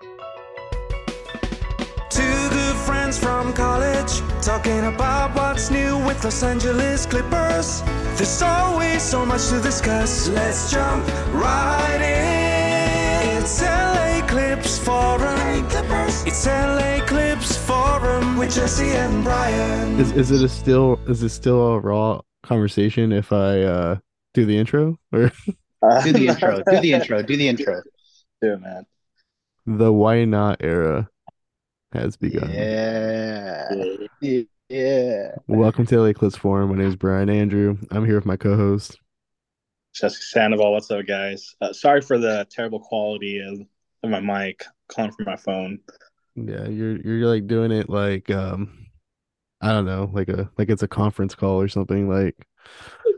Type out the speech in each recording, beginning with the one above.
Two good friends from college talking about what's new with Los Angeles Clippers. There's always so much to discuss. Let's jump right in. It's LA Clips Forum. It's LA Clips Forum with Jesse and Brian. Is is it a still is it still a raw conversation if I uh do the intro or Do the intro. Do the intro. Do the intro. Do it, man. The why not era has begun? Yeah. Yeah. Welcome to LA Clips Forum. My name is Brian Andrew. I'm here with my co-host. Jesse Sandoval, what's up, guys? Uh, sorry for the terrible quality of, of my mic calling from my phone. Yeah, you're you're like doing it like um I don't know, like a like it's a conference call or something like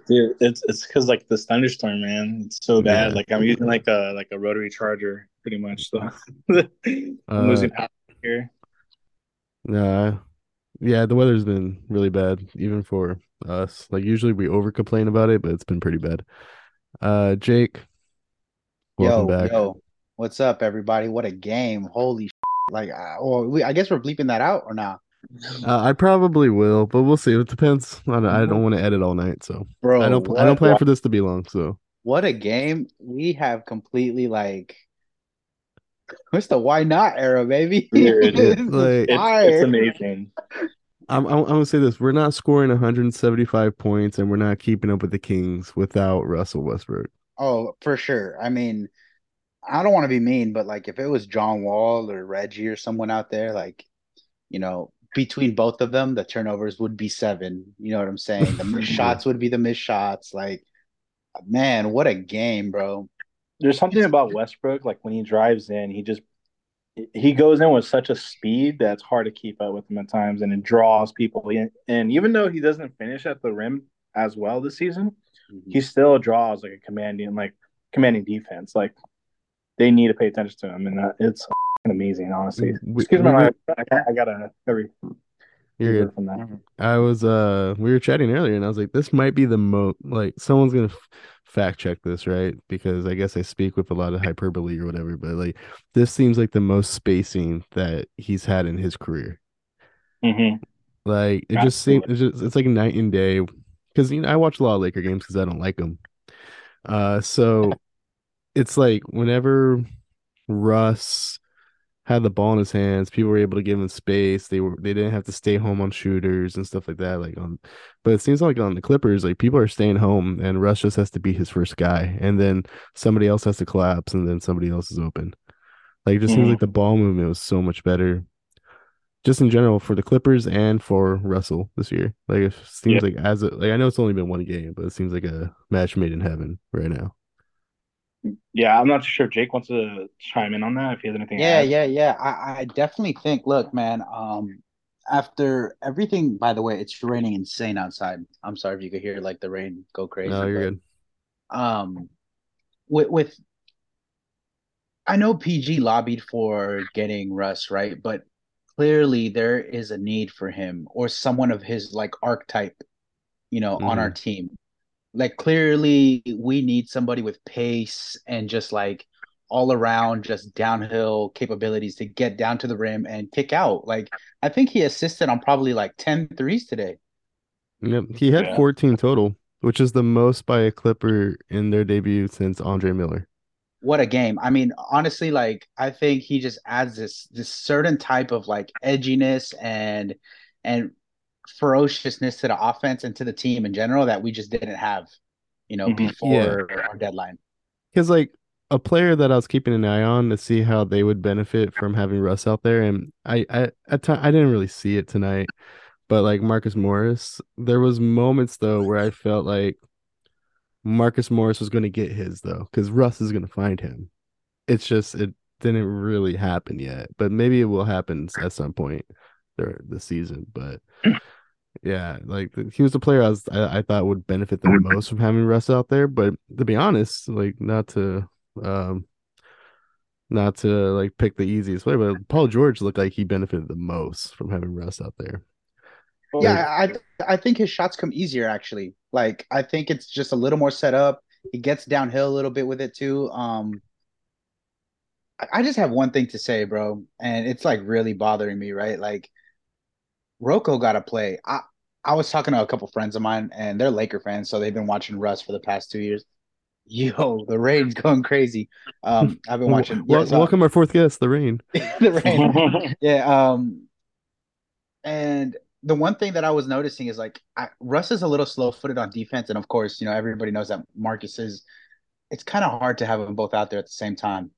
Dude, it's it's because like this thunderstorm, man. It's so bad. Yeah. Like I'm using like a like a rotary charger, pretty much. So I'm Uh, losing power here. uh yeah, the weather's been really bad even for us. Like usually we over complain about it, but it's been pretty bad. Uh Jake, welcome yo, back. yo. What's up, everybody? What a game. Holy sh- like uh, well, we, I guess we're bleeping that out or not? Uh, I probably will, but we'll see. It depends on I don't want to edit all night, so Bro, I don't I don't plan for this to be long, so what a game. We have completely like what's the why not era, baby? Dude, This is like- It's, it's amazing. I'm, I'm I'm gonna say this: we're not scoring 175 points, and we're not keeping up with the Kings without Russell Westbrook. Oh, for sure. I mean, I don't want to be mean, but like if it was John Wall or Reggie or someone out there, like, you know, between both of them, the turnovers would be seven. You know what I'm saying? The missed shots would be the missed shots. Like, man, what a game, bro. There's something about Westbrook, like when he drives in, he just he goes in with such a speed that's hard to keep up with him at times, and it draws people in. And even though he doesn't finish at the rim as well this season, mm-hmm. he still draws like a commanding, like commanding defense. Like they need to pay attention to him, and that, it's amazing, honestly. We- Excuse me, we my, I, got- I got a every You're good. from that. I was uh we were chatting earlier, and I was like, this might be the most like someone's gonna f- fact check this, right? Because I guess I speak with a lot of hyperbole or whatever, but like this seems like the most spacing that he's had in his career. hmm Like it just seems it's, just, it's like night and day. Because you know I watch a lot of Laker games because I don't like them. Uh, so it's like whenever Russ had the ball in his hands, people were able to give him space. They were they didn't have to stay home on shooters and stuff like that. Like on, but it seems like on the Clippers, like people are staying home, and Russ just has to be his first guy, and then somebody else has to collapse, and then somebody else is open. Like it just seems Mhm. like the ball movement was so much better just in general for the Clippers and for Russell this year. Like it seems Yeah. like as a, like I know it's only been one game, but it seems like a match made in heaven right now. Yeah, I'm not sure if Jake wants to chime in on that if he has anything. to Yeah, add. yeah, yeah. I, I definitely think, look, man, um, after everything, by the way, it's raining insane outside. I'm sorry if you could hear like the rain go crazy. No, you're but- good. um with with I know PG lobbied for getting Russ, right? But clearly there is a need for him or someone of his like archetype, you know, on our team. Like clearly we need somebody with pace and just like all around just downhill capabilities to get down to the rim and kick out. Like I think he assisted on probably like 10 threes today. Yep, he had Yeah. 14 total, which is the most by a Clipper in their debut since Andre Miller. what a game. I mean, honestly, like I think he just adds this this certain type of like edginess and and ferociousness to the offense and to the team in general that we just didn't have, you know, Mhm. before our deadline. Because like a player that I was keeping an eye on to see how they would benefit from having Russ out there, and I I at ti- I didn't really see it tonight, but like Marcus Morris, there was moments though where I felt like Marcus Morris was going to get his though, because Russ is going to find him. It's just it didn't really happen yet, but maybe it will happen at some point during the season. But yeah, like he was the player I was I, I thought would benefit the most from having Russ out there. But to be honest, like not to um not to like pick the easiest way, but Paul George looked like he benefited the most from having Russ out there. Yeah, I I think his shots come easier actually. Like I think it's just a little more set up. He gets downhill a little bit with it too. Um I just have one thing to say, bro, and it's like really bothering me, right? Like Rocco got to play. I I was talking to a couple friends of mine, and they're Laker fans, so they've been watching Russ for the past two years. Yo, the rain's going crazy. Um, I've been watching. Well, yeah, so- welcome our fourth guest, the rain. the rain. Yeah. Um, and the one thing that I was noticing is like I, Russ is a little slow footed on defense, and of course, you know everybody knows that Marcus is. It's kind of hard to have them both out there at the same time.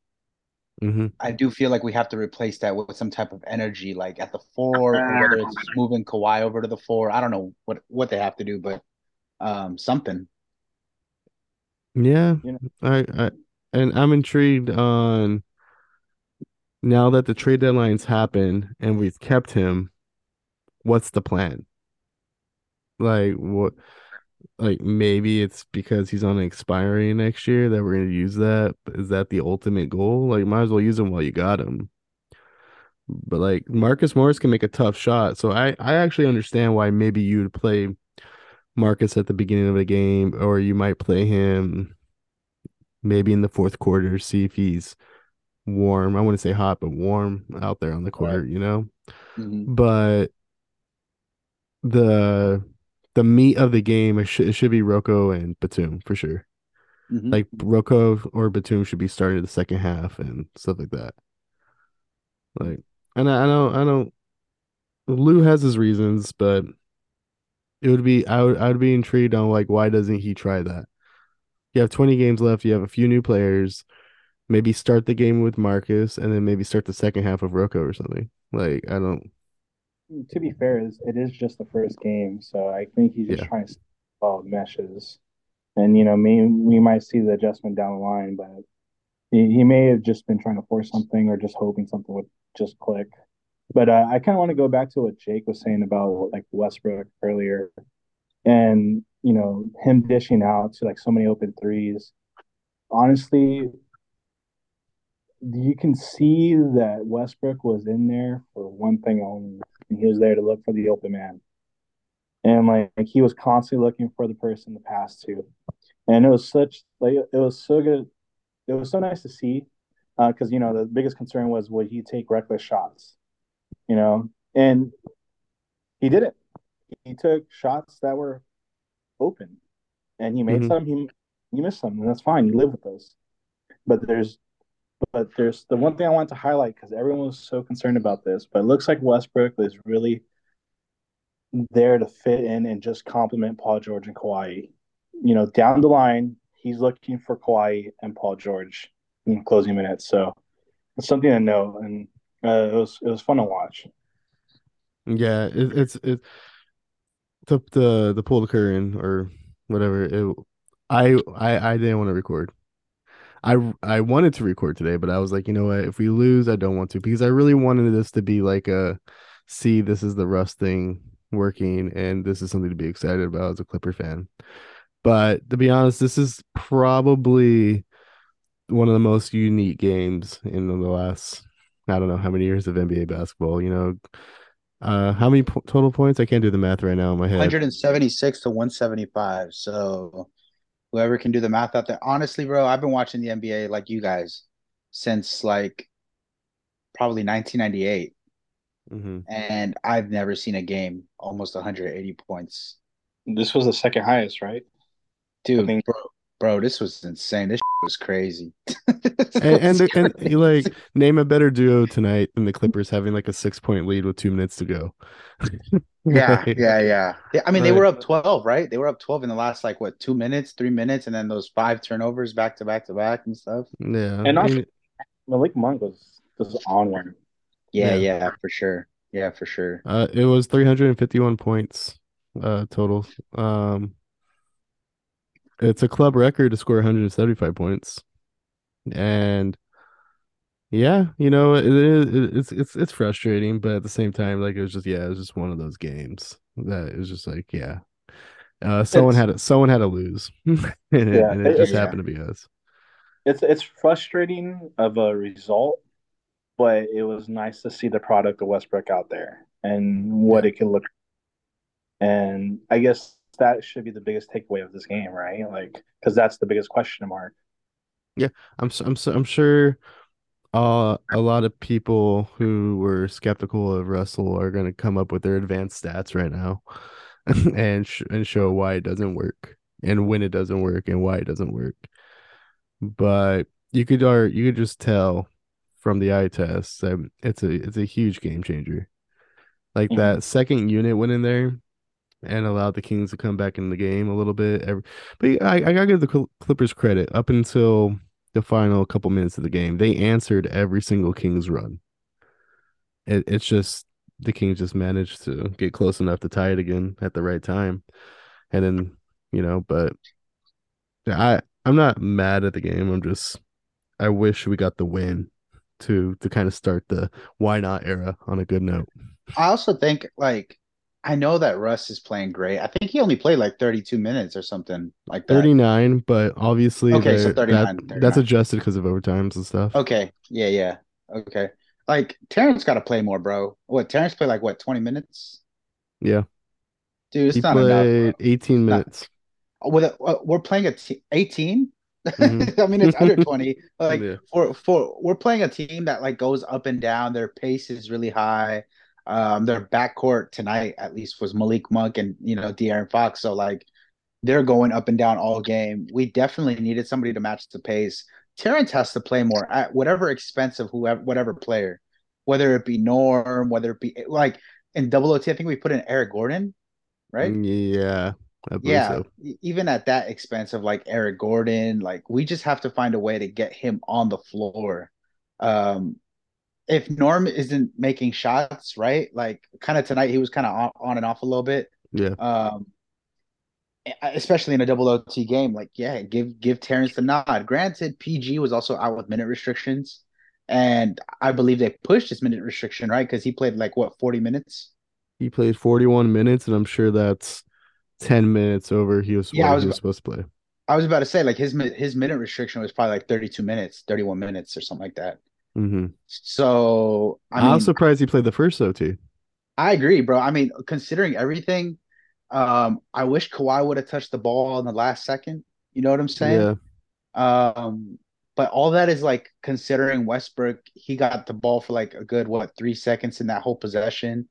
Hmm I do feel like we have to replace that with some type of energy, like at the four, whether it's moving Kawhi over to the four. I don't know what what they have to do, but um, something. Yeah, You know. I, I and I'm intrigued on now that the trade deadlines happen and we've kept him. What's the plan? Like what? Like maybe it's because he's on expiry next year that we're gonna use that. Is that the ultimate goal? Like, might as well use him while you got him. But like Marcus Morris can make a tough shot, so I I actually understand why maybe you'd play Marcus at the beginning of the game, or you might play him maybe in the fourth quarter, see if he's warm. I wouldn't say hot, but warm out there on the court, you know. Mhm. But the the meat of the game it should, it should be Rocco and Batum for sure. Mhm. Like Rocco or Batum should be starting the second half and stuff like that. Like, and I, I know I know Lou has his reasons, but it would be I would I would be intrigued on like why doesn't he try that? You have 20 games left, you have a few new players, maybe start the game with Marcus and then maybe start the second half of Rocco or something. Like I don't to be fair, is it is just the first game, so I think he's just Yeah. trying to follow meshes, and you know, me we might see the adjustment down the line, but he, he may have just been trying to force something or just hoping something would just click. But uh, I kind of want to go back to what Jake was saying about like Westbrook earlier, and you know him dishing out to like so many open threes. Honestly, you can see that Westbrook was in there for one thing only, he was there to look for the open man. And like, like he was constantly looking for the person to pass to. And it was such like it was so good. It was so nice to see. because you know the biggest concern was would he take reckless shots, you know, and he did it. He took shots that were open, and he made Mhm. some. He he missed some, and that's fine. You live with those. But there's but there's the one thing I want to highlight because everyone was so concerned about this. But it looks like Westbrook is really there to fit in and just complement Paul George and Kawhi. You know, down the line, he's looking for Kawhi and Paul George in closing minutes. So it's something to know, and uh, it was it was fun to watch. Yeah, it, it's it to the the pull the curtain or whatever. It, I I I didn't want to record. I I wanted to record today, but I was like, you know what? If we lose, I don't want to because I really wanted this to be like a see this is the Russ thing working and this is something to be excited about as a Clipper fan. But to be honest, this is probably one of the most unique games in the last I don't know how many years of NBA basketball, you know. Uh, how many po- total points? I can't do the math right now in my head. 176 to 175. So whoever can do the math out there. Honestly, bro, I've been watching the NBA like you guys since like probably 1998 hmm and I've never seen a game almost 180 points. This was the second highest, right? Dude, I think- bro, bro, this was insane. This was crazy. And and, and you like name a better duo tonight than the Clippers having like a six point lead with two minutes to go. Yeah, Like, yeah, yeah. Yeah, I mean, they were up 12, right? They were up 12 in the last like what, two minutes, three minutes, and then those five turnovers back to back to back and stuff. yeah. And I also- mean, Malik Monk was was on one. Yeah, Yeah. yeah, for sure. Yeah, for sure. uh, it was 351 points uh total. Um, it's a club record to score 175 points, and yeah, you know it is it, it's it's it's frustrating, but at the same time, like it was just yeah, it was just one of those games that it was just like yeah. Uh, someone It's- had to, someone had to lose, and it, Yeah, and it it- just yeah. happened to be us. It's it's frustrating of a result, but it was nice to see the product of Westbrook out there and what it can look. And I guess that should be the biggest takeaway of this game, right? Like, because that's the biggest question mark. Yeah, I'm I'm I'm sure uh, a lot of people who were skeptical of Russell are going to come up with their advanced stats right now and sh- and show why it doesn't work and when it doesn't work and why it doesn't work. But you could are you could just tell from the eye test that it's a it's a huge game changer. Like Mhm. that second unit went in there and allowed the Kings to come back in the game a little bit. But I, I gotta give the Clippers credit up until the final couple minutes of the game. They answered every single Kings run. It, it's just the Kings just managed to get close enough to tie it again at the right time, and then you know. But I I'm not mad at the game. I'm just I wish we got the win to to kind of start the why not era on a good note. I also think like I know that Russ is playing great. I think he only played like 32 minutes or something like that. 39, but obviously Okay, so 39, that, 39. that's adjusted because of overtimes and stuff. Okay. Yeah, yeah. Okay. Like Terance got to play more, bro. What Terance played like what 20 minutes? Yeah, Dude, it's he not enough. played bro. 18 not- minutes. With a, uh, we're playing a te- 18. Mhm. I mean, it's under 20. Like Yeah. for for we're playing a team that like goes up and down. Their pace is really high. Um, their backcourt tonight at least was Malik Monk and you know De'Aaron Fox. So like they're going up and down all game. We definitely needed somebody to match the pace. Terance has to play more at whatever expense of whoever whatever player, whether it be Norm, whether it be like in double OT. I think we put in Eric Gordon, right? Yeah, I Yeah, so. even at that expense of like Eric Gordon, like we just have to find a way to get him on the floor. Um, if Norm isn't making shots, right? Like kind of tonight, he was kind of on, on and off a little bit. Yeah, Um, especially in a double OT game, like yeah, give give Terance the nod. Granted, PG was also out with minute restrictions, and I believe they pushed his minute restriction, right? Because he played like what 40 minutes. he played 41 minutes, and I'm sure that's 10 minutes over he was Yeah, I was he about- was supposed to play. I was about to say like his his minute restriction was probably like 32 minutes, 31 minutes or something like that. Hmm So I I mean, surprised he played the first OT. I agree, bro. I mean, considering everything, um, I wish Kawhi would have touched the ball in the last second. You know what I'm saying? Yeah, Um, but all that is like considering Westbrook, he got the ball for like a good what three seconds in that whole possession.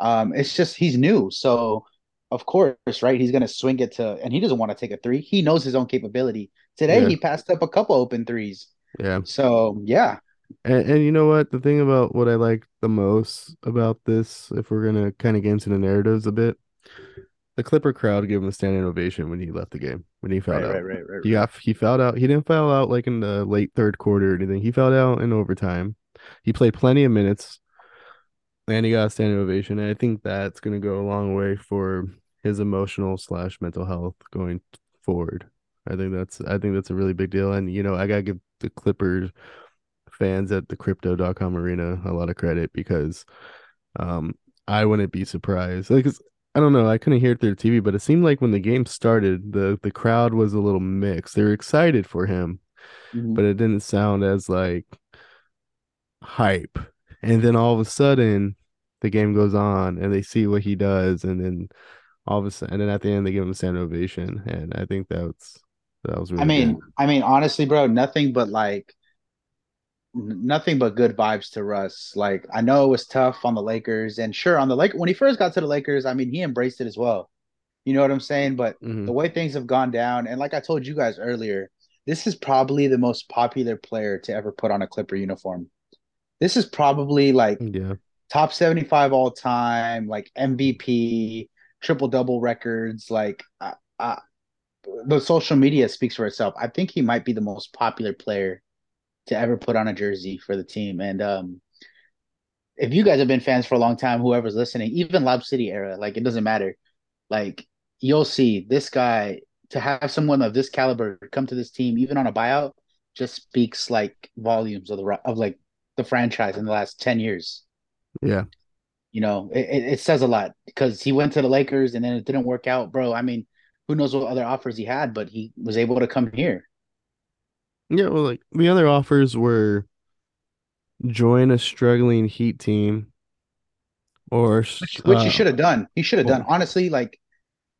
Um, it's just he's new, so of course, right? He's gonna swing it to, and he doesn't want to take a three. He knows his own capability. Today, Yeah. he passed up a couple open threes. yeah. So yeah, And, and you know what? The thing about what I like the most about this, if we're gonna kind of get into the narratives a bit, the Clipper crowd gave him a standing ovation when he left the game when he fouled right, out. right, right, right, He got he fouled out. He didn't foul out like in the late third quarter or anything. He fouled out in overtime. He played plenty of minutes, and he got a standing ovation. And I think that's gonna go a long way for his emotional slash mental health going forward. I think that's I think that's a really big deal. And you know, I gotta give the Clippers fans at the crypto.com arena a lot of credit because um I wouldn't be surprised. Like I don't know, I couldn't hear it through the TV, but it seemed like when the game started, the the crowd was a little mixed. They were excited for him, Mhm. but it didn't sound as like hype. And then all of a sudden, the game goes on and they see what he does, and then all of a sudden, and then at the end they give him a standing ovation, and I think that's that was really I mean, good. I mean, honestly, bro, nothing but like nothing but good vibes to Russ. Like I know it was tough on the Lakers, and sure on the Lake when he first got to the Lakers, I mean, he embraced it as well. You know what I'm saying? But Mhm. the way things have gone down, and like I told you guys earlier, this is probably the most popular player to ever put on a Clipper uniform. This is probably like Yeah, top 75 all time, like MVP, triple double records. Like, uh, uh, the social media speaks for itself. I think he might be the most popular player to ever put on a jersey for the team. And um, if you guys have been fans for a long time, whoever's listening, even Lob City era, like it doesn't matter. Like you'll see this guy to have someone of this caliber come to this team, even on a buyout, just speaks like volumes of the of like the franchise in the last 10 years yeah. you know, it it says a lot because he went to the Lakers and then it didn't work out, bro. I mean, who knows what other offers he had, but he was able to come here. Yeah, well, like the other offers were join a struggling Heat team, or Which, which uh, he should have done. He should have done. Honestly, like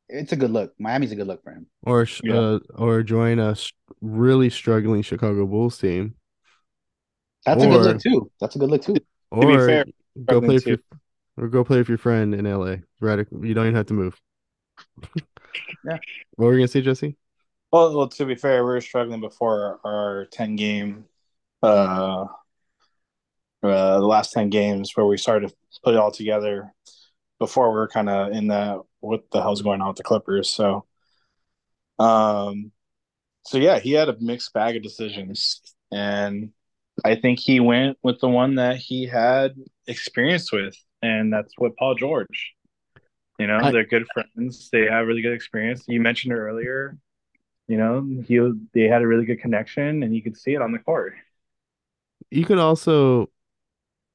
it's a good look. Miami's a good look for him. or Yeah. uh, or join a really struggling Chicago Bulls team. That's a good look too. That's a good look too. be Or fair, go play with your or go play with your friend in LA. Right, you don't even have to move. Yeah. What were you gonna say, Jesse? Well, well, to be fair, we were struggling before our ten game, uh, uh, the last ten games where we started to put it all together. Before we were kind of in that, what the hell's going on with the Clippers? So, um, so yeah, he had a mixed bag of decisions, and I think he went with the one that he had experience with, and that's what Paul George. You know, I- they're good friends. They have really good experience. You mentioned it earlier. You know, he they had a really good connection, and you could see it on the court. You could also,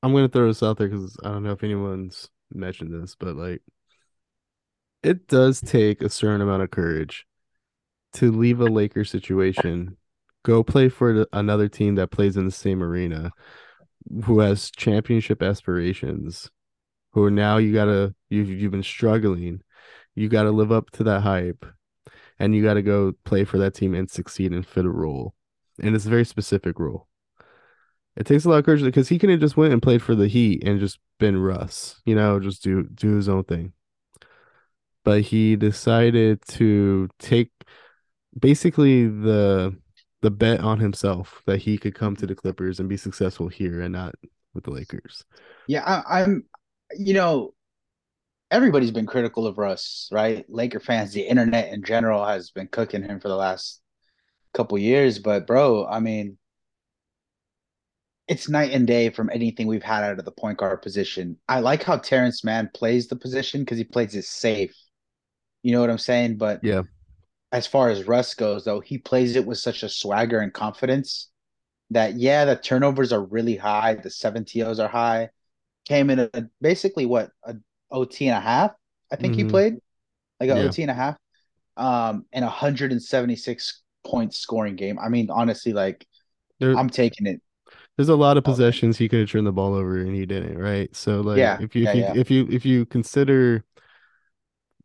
I'm gonna throw this out there because I don't know if anyone's mentioned this, but like, it does take a certain amount of courage to leave a Laker situation, go play for another team that plays in the same arena, who has championship aspirations, who now you gotta you've you've been struggling, you gotta live up to that hype, and you gotta go play for that team and succeed and fit a role, and it's a very specific role. It takes a lot of courage because he could have just went and played for the Heat and just been Russ, you know, just do do his own thing. But he decided to take basically the the bet on himself that he could come to the Clippers and be successful here and not with the Lakers. Yeah, I, I'm. You know, everybody's been critical of Russ, right? Laker fans, the internet in general has been cooking him for the last couple years. But bro, I mean, it's night and day from anything we've had out of the point guard position. I like how Terance Mann plays the position because he plays it safe. You know what I'm saying? But Yeah. as far as Russ goes, though, he plays it with such a swagger and confidence that yeah, the turnovers are really high, the seven TOs are high. Came in a basically what a OT and a half, I think he Mhm. played like an Yeah. OT and a half, um, and a hundred and seventy six point scoring game. I mean, honestly, like There, I'm taking it. there's a lot of Okay. possessions he could have turned the ball over and he didn't, right? So like Yeah, if you yeah, if you yeah. if you if you consider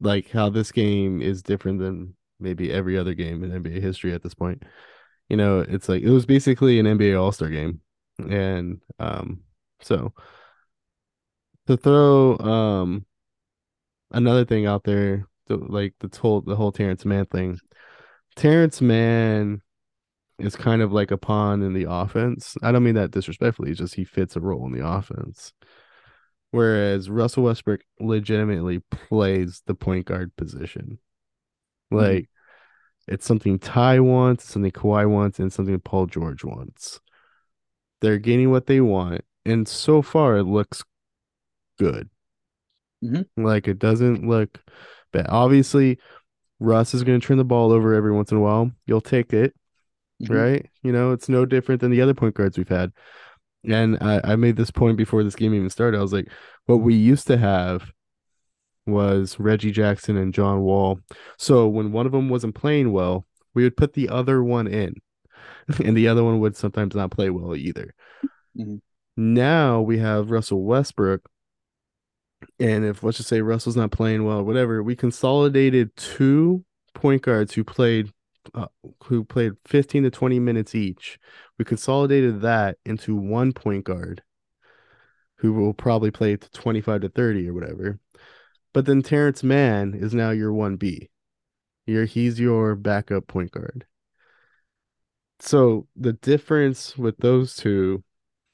like how this game is different than maybe every other game in NBA history at this point, you know, it's like it was basically an NBA All-Star game. And um so to throw um another thing out there, the, like the whole the whole Terance Mann thing. Terance Mann is kind of like a pawn in the offense. I don't mean that disrespectfully, it's just he fits a role in the offense. Whereas Russell Westbrook legitimately plays the point guard position. Like it's something Ty wants, something Kawhi wants, and something Paul George wants. They're getting what they want, and so far it looks good. Mhm. Like it doesn't look bad. Obviously, Russ is going to turn the ball over every once in a while. You'll take it, Mhm. right? You know, it's no different than the other point guards we've had. And I, I made this point before this game even started. I was like, what we used to have was Reggie Jackson and John Wall. So when one of them wasn't playing well, we would put the other one in, and the other one would sometimes not play well either. Mhm. Now we have Russell Westbrook, and if let's just say Russell's not playing well, whatever, we consolidated two point guards who played uh, who played 15 to 20 minutes each. We consolidated that into one point guard who will probably play to 25 to 30 or whatever. But then Terance Mann is now your 1B. You're, he's your backup point guard. So the difference with those two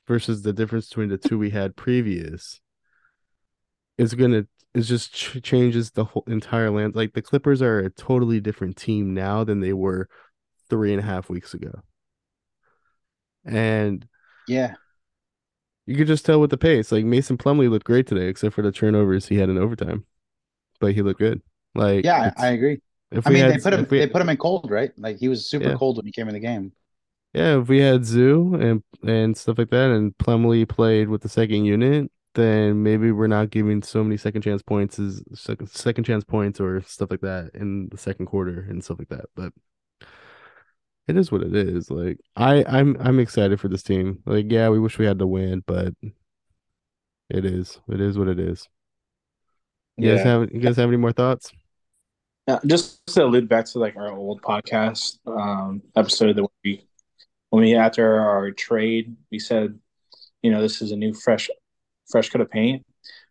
versus the difference between the two we had previous is gonna is just ch- changes the whole entire land. Like the Clippers are a totally different team now than they were three and a half weeks ago, and Yeah. you could just tell with the pace. Like Mason Plumlee looked great today, except for the turnovers he had in overtime, but he looked good. Like Yeah, I, I agree. if I mean, had they put him we, they put him in cold, right? Like he was super Yeah. cold when he came in the game. Yeah, if we had Zoo and and stuff like that, and Plumlee played with the second unit, then maybe we're not giving so many second chance points as second second chance points or stuff like that in the second quarter and stuff like that. But it is what it is. Like I I'm I'm excited for this team. Like yeah, we wish we had to win, but it is it is what it is. You guys Yeah. have you guys have any more thoughts? Uh, just to allude back to like our old podcast um, episode that we when we after our trade, we said, you know, this is a new fresh fresh coat of paint.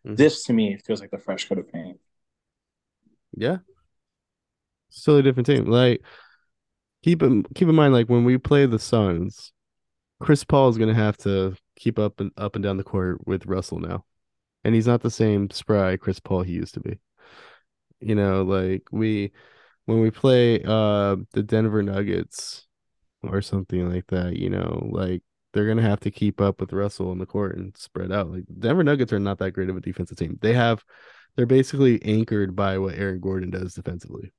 Mhm. This to me feels like the fresh coat of paint. Yeah. Still a different team. Like keep in keep in mind, like when we play the Suns, Chris Paul is gonna have to keep up and up and down the court with Russell now. And he's not the same spry Chris Paul he used to be. You know, like we when we play uh the Denver Nuggets or something like that, you know, like they're gonna have to keep up with Russell on the court and spread out. Like Denver Nuggets are not that great of a defensive team. They have they're basically anchored by what Aaron Gordon does defensively.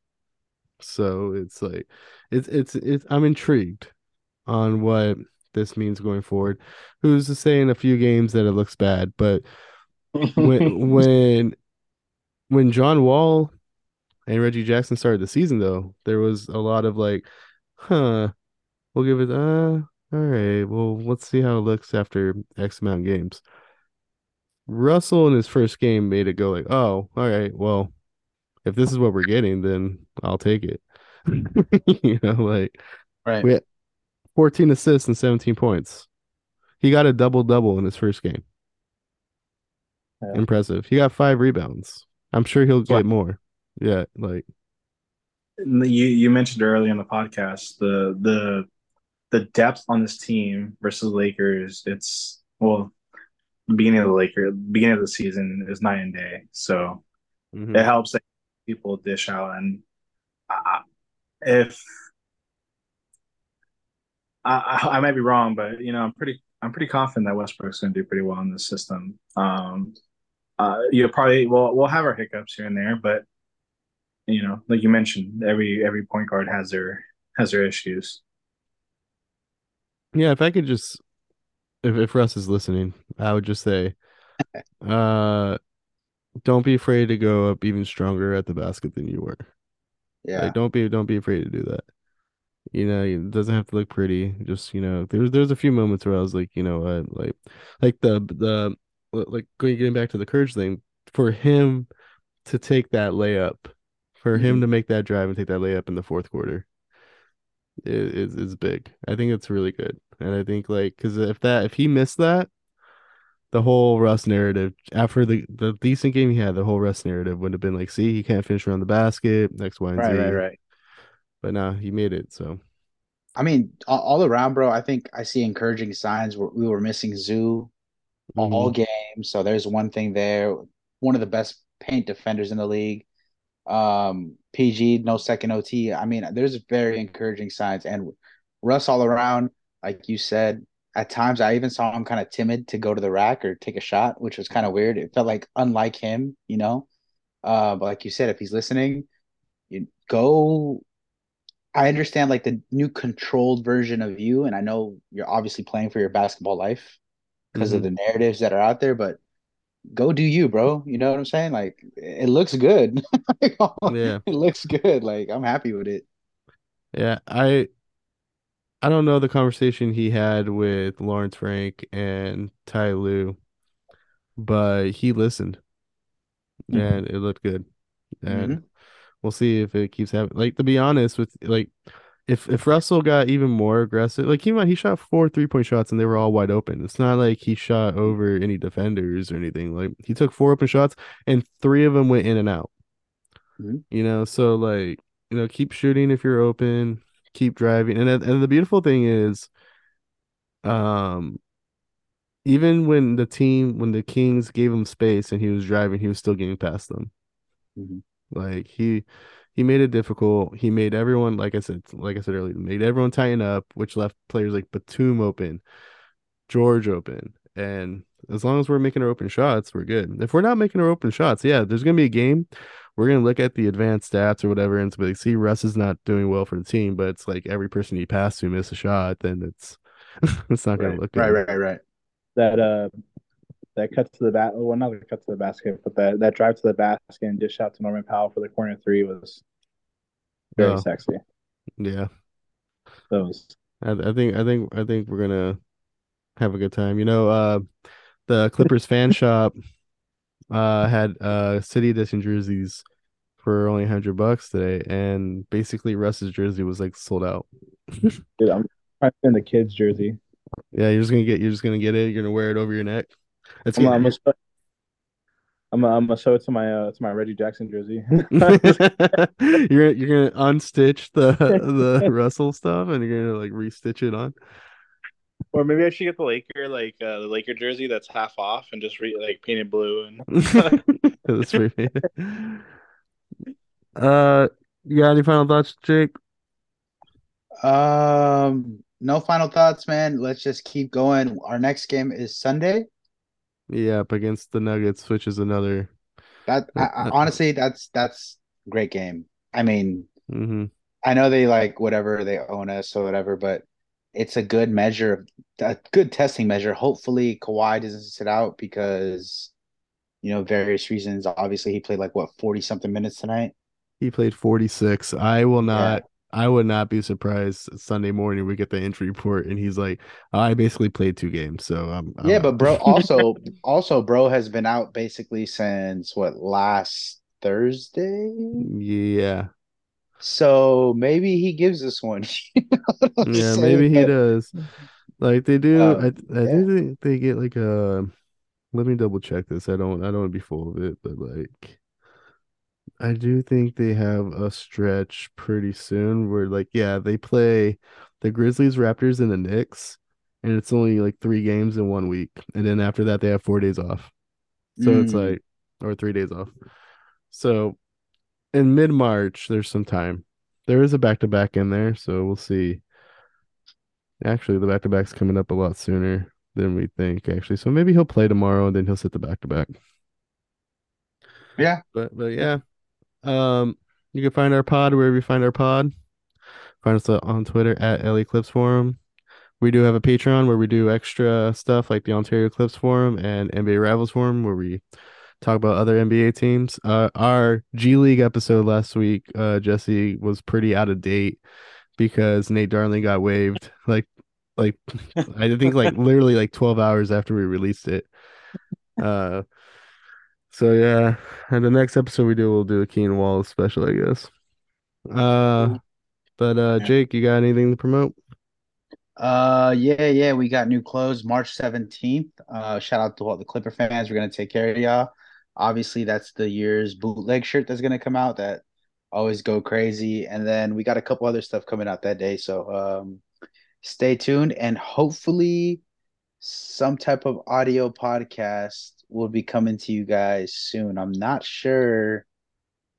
So it's like it's it's it's I'm intrigued on what this means going forward. Who's to say in a few games that it looks bad, but when when when John Wall and Reggie Jackson started the season though, there was a lot of like, huh, we'll give it uh all right, well let's see how it looks after X amount of games. Russell in his first game made it go like, oh, all right, well, if this is what we're getting, then I'll take it. you know, like Right. we had 14 assists and 17 points. He got a double double in his first game. Yeah. Impressive. He got five rebounds. I'm sure he'll get Yeah. more. Yeah, like you you mentioned earlier in the podcast the the the depth on this team versus Lakers. It's well, the beginning of the Lakers, beginning of the season is night and day. So mhm. it helps that people dish out and I, if I, I I might be wrong, but you know I'm pretty I'm pretty confident that Westbrook's going to do pretty well in this system. Um, uh, you'll probably we'll we'll have our hiccups here and there, but you know, like you mentioned, every every point guard has their has their issues. Yeah, if I could just if if Russ is listening, I would just say uh don't be afraid to go up even stronger at the basket than you were. Yeah. Like, don't be don't be afraid to do that. You know, it doesn't have to look pretty. Just you know, there's there's a few moments where I was like, you know what, like like the the like going getting back to the courage thing for him to take that layup, for him to make that drive and take that layup in the fourth quarter is is big. I think it's really good, and I think like because if that if he missed that, the whole Russ narrative after the the decent game he had, the whole Russ narrative would have been like, see, he can't finish around the basket, X, Y, and Right, Z. right, right. But nah, he made it. So I mean, all, all around, bro. I think I see encouraging signs. Where we were missing Zoo all mhm. game, so there's one thing there. One of the best paint defenders in the league. Um, PG, no second OT. I mean, there's very encouraging signs, and Russ all around, like you said. At times, I even saw him kind of timid to go to the rack or take a shot, which was kind of weird. It felt like unlike him, you know. Uh, but like you said, if he's listening, you go I understand like the new controlled version of you, and I know you're obviously playing for your basketball life because of Mhm. the narratives that are out there, but go do you, bro. You know what I'm saying? Like it looks good. Yeah. It looks good. Like I'm happy with it. Yeah, I I don't know the conversation he had with Lawrence Frank and Ty Lue, but he listened Mhm. and it looked good. And Mhm. we'll see if it keeps happening. Like to be honest with like if if Russell got even more aggressive, like in mind he shot four three point shots and they were all wide open. It's not like he shot over any defenders or anything. Like he took four open shots and three of them went in and out. Mhm. You know, so like you know, keep shooting if you're open, keep driving, and and the beautiful thing is, um, even when the team when the Kings gave him space and he was driving, he was still getting past them. Mhm. Like he he made it difficult. He made everyone, like I said, like I said earlier, made everyone tighten up, which left players like Batum open, George open. And as long as we're making our open shots, we're good. If we're not making our open shots, yeah, there's gonna be a game. We're gonna look at the advanced stats or whatever, and like, see, Russ is not doing well for the team, but it's like every person he passed to miss a shot, then it's it's not gonna Right. look good. Right, right, right. That uh, that cut to the bat. Well, not the cut to the basket, but that that drive to the basket and dish out to Norman Powell for the corner three was very Oh. sexy. Yeah. That was I, I think I think I think we're gonna have a good time. You know, uh the Clippers fan shop uh had uh city edition jerseys for only hundred bucks today, and basically Russ's jersey was like sold out. dude. I'm in the kids jersey. Yeah, you're just gonna get you're just gonna get it. You're gonna wear it over your neck. It's I'm, gonna, I'm, gonna, I'm, gonna, I'm gonna show it to my uh, to my Reggie Jackson jersey. you're you're gonna unstitch the the Russell stuff and you're gonna like restitch it on. or maybe I should get the Laker like uh, the Laker jersey that's half off and just re- like paint it blue and That's pretty. Uh, you got any final thoughts, Jake? Um, no final thoughts, man. Let's just keep going. Our next game is Sunday. Yep, against the Nuggets, which is another. That I, Uh, I, uh, honestly, that's that's great game. I mean, hmm I know they like whatever they own us or whatever, but it's a good measure a good testing measure. Hopefully, Kawhi doesn't sit out because you know various reasons. Obviously, he played like what forty something minutes tonight. He played 46. I will not. I would not be surprised Sunday morning we get the injury report and he's like, I basically played two games, so I'm. I'm Yeah, out." but bro, also also bro has been out basically since what last Thursday. yeah, So maybe he gives us one. You know yeah, saying? maybe he does. Like they do. Um, I I yeah. do think they get like a. Let me double check this. I don't. I don't want to be full of it, but like. I do think they have a stretch pretty soon where like yeah, they play the Grizzlies, Raptors, and the Knicks, and it's only like three games in one week. And then after that they have four days off. So it's Mm. like or three days off. So in mid March there's some time. There is a back to back in there, so we'll see. Actually, the back to back's coming up a lot sooner than we think, actually. So maybe he'll play tomorrow and then he'll sit the back to back. Yeah. But but yeah. Um you can find our pod wherever you find our pod. Find us on Twitter at LA Clips Forum. We do have a Patreon where we do extra stuff like the Ontario Clips Forum and NBA Rivals Forum where we talk about other NBA teams. Uh our G League episode last week, uh Jesse was pretty out of date because Nate Darling got waived. Like like I think like literally like 12 hours after we released it. Uh so yeah, and the next episode we do, we'll do a Keen Wallace special, I guess. Uh, but uh, Jake, you got anything to promote? Uh, yeah, yeah, we got new clothes March 17th. Uh, shout out to all the Clipper fans. We're gonna take care of y'all. Obviously, that's the year's bootleg shirt that's gonna come out that always go crazy. And then we got a couple other stuff coming out that day. So um stay tuned and hopefully some type of audio podcast will be coming to you guys soon. I'm not sure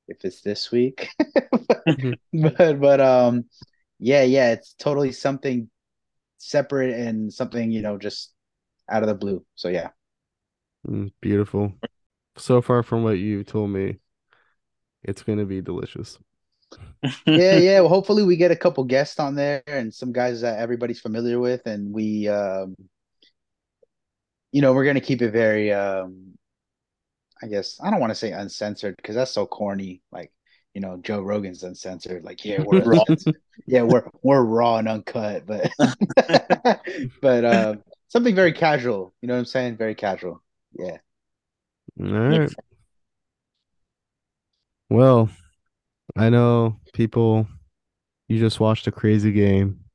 if it's this week. but but um yeah, yeah, it's totally something separate and something, you know, just out of the blue. So yeah. Mm, beautiful. So far from what you told me, it's gonna be delicious. Yeah, yeah. Well, hopefully we get a couple guests on there and some guys that everybody's familiar with and we um you know, we're gonna keep it very um I guess I don't want to say uncensored because that's so corny. Like, you know, Joe Rogan's uncensored. Like, yeah, we're Raw. yeah, we're we're raw and uncut, but but uh, something very casual. You know what I'm saying? Very casual. Yeah. All right. Well, I know people, you just watched a crazy game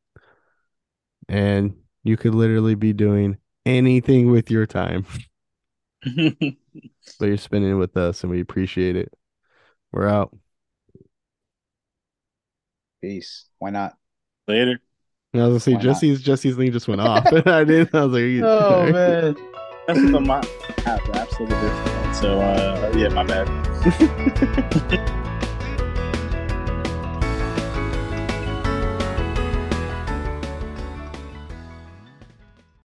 and you could literally be doing anything with your time, but you're spending it with us and we appreciate it. We're out. Peace. Why not? Later. And I was gonna say Why not? Jesse's Jesse's thing just went off. And I didn't. I was like, you- Oh man. That's the my absolutely different. So uh, yeah, my bad.